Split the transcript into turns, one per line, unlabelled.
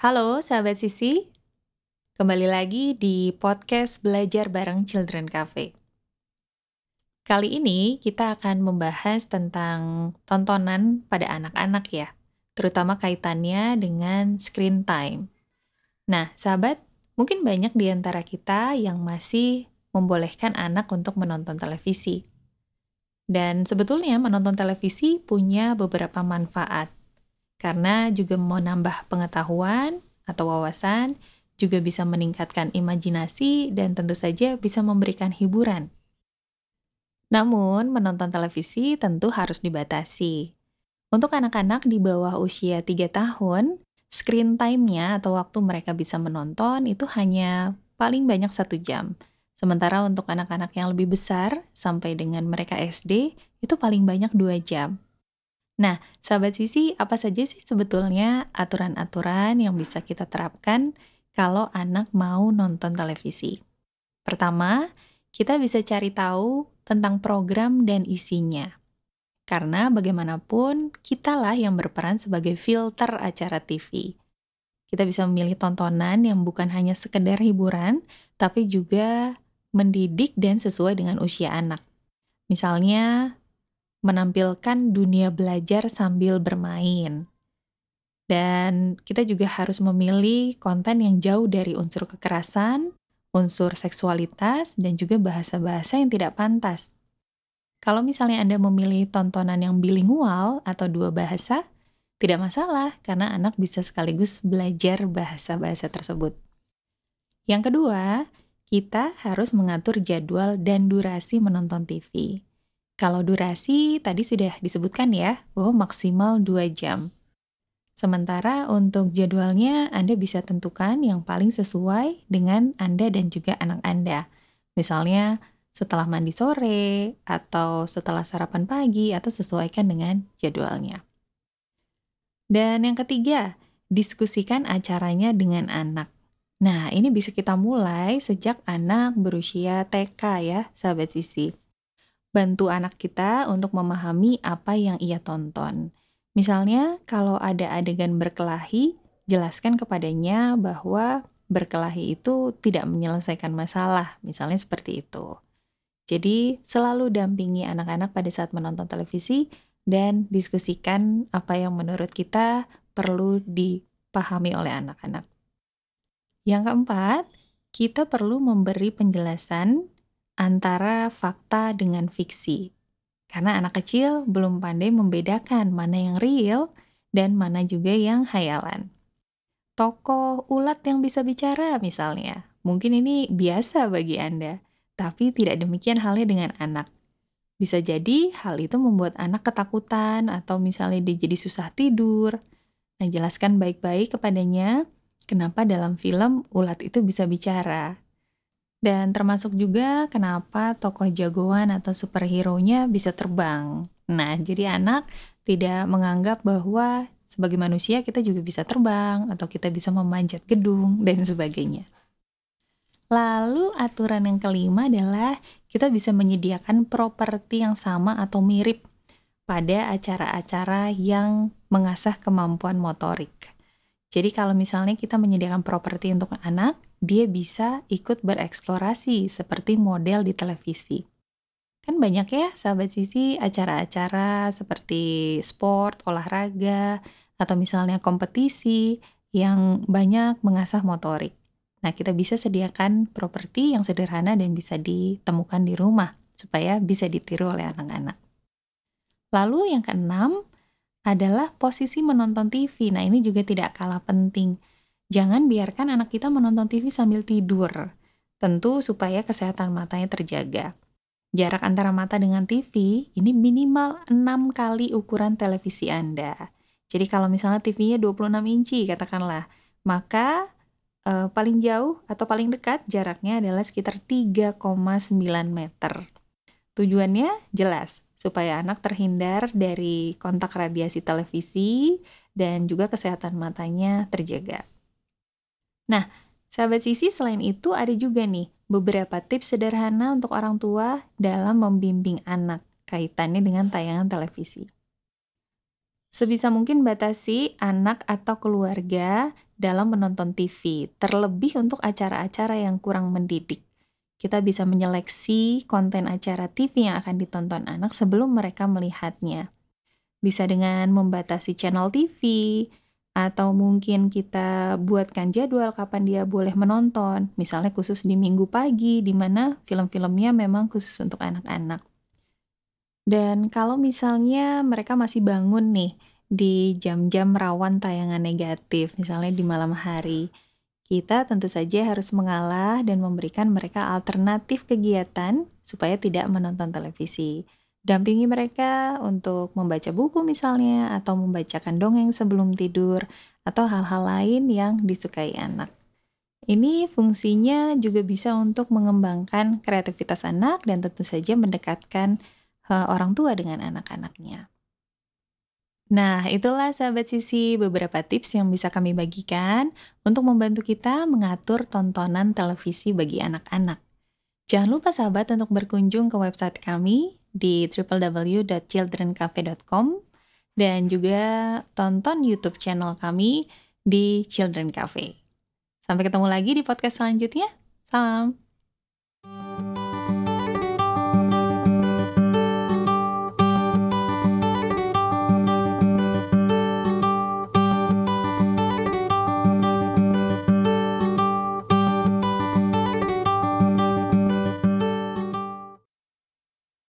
Halo sahabat Sisi, kembali lagi di podcast Belajar Bareng Children Cafe. Kali ini kita akan membahas tentang tontonan pada anak-anak ya, terutama kaitannya dengan screen time. Nah, sahabat, mungkin banyak di antara kita yang masih membolehkan anak untuk menonton televisi. Dan sebetulnya menonton televisi punya beberapa manfaat karena juga menambah pengetahuan atau wawasan, juga bisa meningkatkan imajinasi, dan tentu saja bisa memberikan hiburan. Namun, menonton televisi tentu harus dibatasi. Untuk anak-anak di bawah usia 3 tahun, screen time-nya atau waktu mereka bisa menonton itu hanya paling banyak satu jam. Sementara untuk anak-anak yang lebih besar, sampai dengan mereka SD, itu paling banyak dua jam. Nah, sahabat sisi, apa saja sih sebetulnya aturan-aturan yang bisa kita terapkan kalau anak mau nonton televisi? Pertama, kita bisa cari tahu tentang program dan isinya. Karena bagaimanapun, kitalah yang berperan sebagai filter acara TV. Kita bisa memilih tontonan yang bukan hanya sekedar hiburan, tapi juga mendidik dan sesuai dengan usia anak. Misalnya, menampilkan dunia belajar sambil bermain. Dan kita juga harus memilih konten yang jauh dari unsur kekerasan, unsur seksualitas, dan juga bahasa-bahasa yang tidak pantas. Kalau misalnya Anda memilih tontonan yang bilingual atau dua bahasa, tidak masalah karena anak bisa sekaligus belajar bahasa-bahasa tersebut. Yang kedua, kita harus mengatur jadwal dan durasi menonton TV. Kalau durasi tadi sudah disebutkan ya, bahwa maksimal 2 jam. Sementara untuk jadwalnya Anda bisa tentukan yang paling sesuai dengan Anda dan juga anak Anda. Misalnya setelah mandi sore, atau setelah sarapan pagi, atau sesuaikan dengan jadwalnya. Dan yang ketiga, diskusikan acaranya dengan anak. Nah, ini bisa kita mulai sejak anak berusia TK ya, sahabat sisi bantu anak kita untuk memahami apa yang ia tonton. Misalnya, kalau ada adegan berkelahi, jelaskan kepadanya bahwa berkelahi itu tidak menyelesaikan masalah, misalnya seperti itu. Jadi, selalu dampingi anak-anak pada saat menonton televisi dan diskusikan apa yang menurut kita perlu dipahami oleh anak-anak. Yang keempat, kita perlu memberi penjelasan antara fakta dengan fiksi. Karena anak kecil belum pandai membedakan mana yang real dan mana juga yang hayalan. Tokoh ulat yang bisa bicara misalnya, mungkin ini biasa bagi Anda, tapi tidak demikian halnya dengan anak. Bisa jadi hal itu membuat anak ketakutan atau misalnya dia jadi susah tidur. Nah, jelaskan baik-baik kepadanya kenapa dalam film ulat itu bisa bicara. Dan termasuk juga kenapa tokoh jagoan atau superhero-nya bisa terbang. Nah, jadi anak tidak menganggap bahwa sebagai manusia kita juga bisa terbang atau kita bisa memanjat gedung dan sebagainya. Lalu aturan yang kelima adalah kita bisa menyediakan properti yang sama atau mirip pada acara-acara yang mengasah kemampuan motorik. Jadi kalau misalnya kita menyediakan properti untuk anak, dia bisa ikut bereksplorasi seperti model di televisi. Kan banyak ya sahabat sisi acara-acara seperti sport, olahraga, atau misalnya kompetisi yang banyak mengasah motorik. Nah, kita bisa sediakan properti yang sederhana dan bisa ditemukan di rumah supaya bisa ditiru oleh anak-anak. Lalu yang keenam adalah posisi menonton TV. Nah, ini juga tidak kalah penting. Jangan biarkan anak kita menonton TV sambil tidur. Tentu supaya kesehatan matanya terjaga. Jarak antara mata dengan TV ini minimal 6 kali ukuran televisi Anda. Jadi kalau misalnya TV-nya 26 inci katakanlah, maka eh, paling jauh atau paling dekat jaraknya adalah sekitar 3,9 meter. Tujuannya jelas, supaya anak terhindar dari kontak radiasi televisi dan juga kesehatan matanya terjaga. Nah, sahabat sisi selain itu ada juga nih beberapa tips sederhana untuk orang tua dalam membimbing anak kaitannya dengan tayangan televisi. Sebisa mungkin batasi anak atau keluarga dalam menonton TV, terlebih untuk acara-acara yang kurang mendidik. Kita bisa menyeleksi konten acara TV yang akan ditonton anak sebelum mereka melihatnya. Bisa dengan membatasi channel TV, atau mungkin kita buatkan jadwal kapan dia boleh menonton, misalnya khusus di minggu pagi, di mana film-filmnya memang khusus untuk anak-anak. Dan kalau misalnya mereka masih bangun nih di jam-jam rawan tayangan negatif, misalnya di malam hari, kita tentu saja harus mengalah dan memberikan mereka alternatif kegiatan supaya tidak menonton televisi. Dampingi mereka untuk membaca buku misalnya, atau membacakan dongeng sebelum tidur, atau hal-hal lain yang disukai anak. Ini fungsinya juga bisa untuk mengembangkan kreativitas anak dan tentu saja mendekatkan uh, orang tua dengan anak-anaknya. Nah, itulah sahabat sisi beberapa tips yang bisa kami bagikan untuk membantu kita mengatur tontonan televisi bagi anak-anak. Jangan lupa sahabat untuk berkunjung ke website kami di www.childrencafe.com dan juga tonton YouTube channel kami di Children Cafe. Sampai ketemu lagi di podcast selanjutnya. Salam.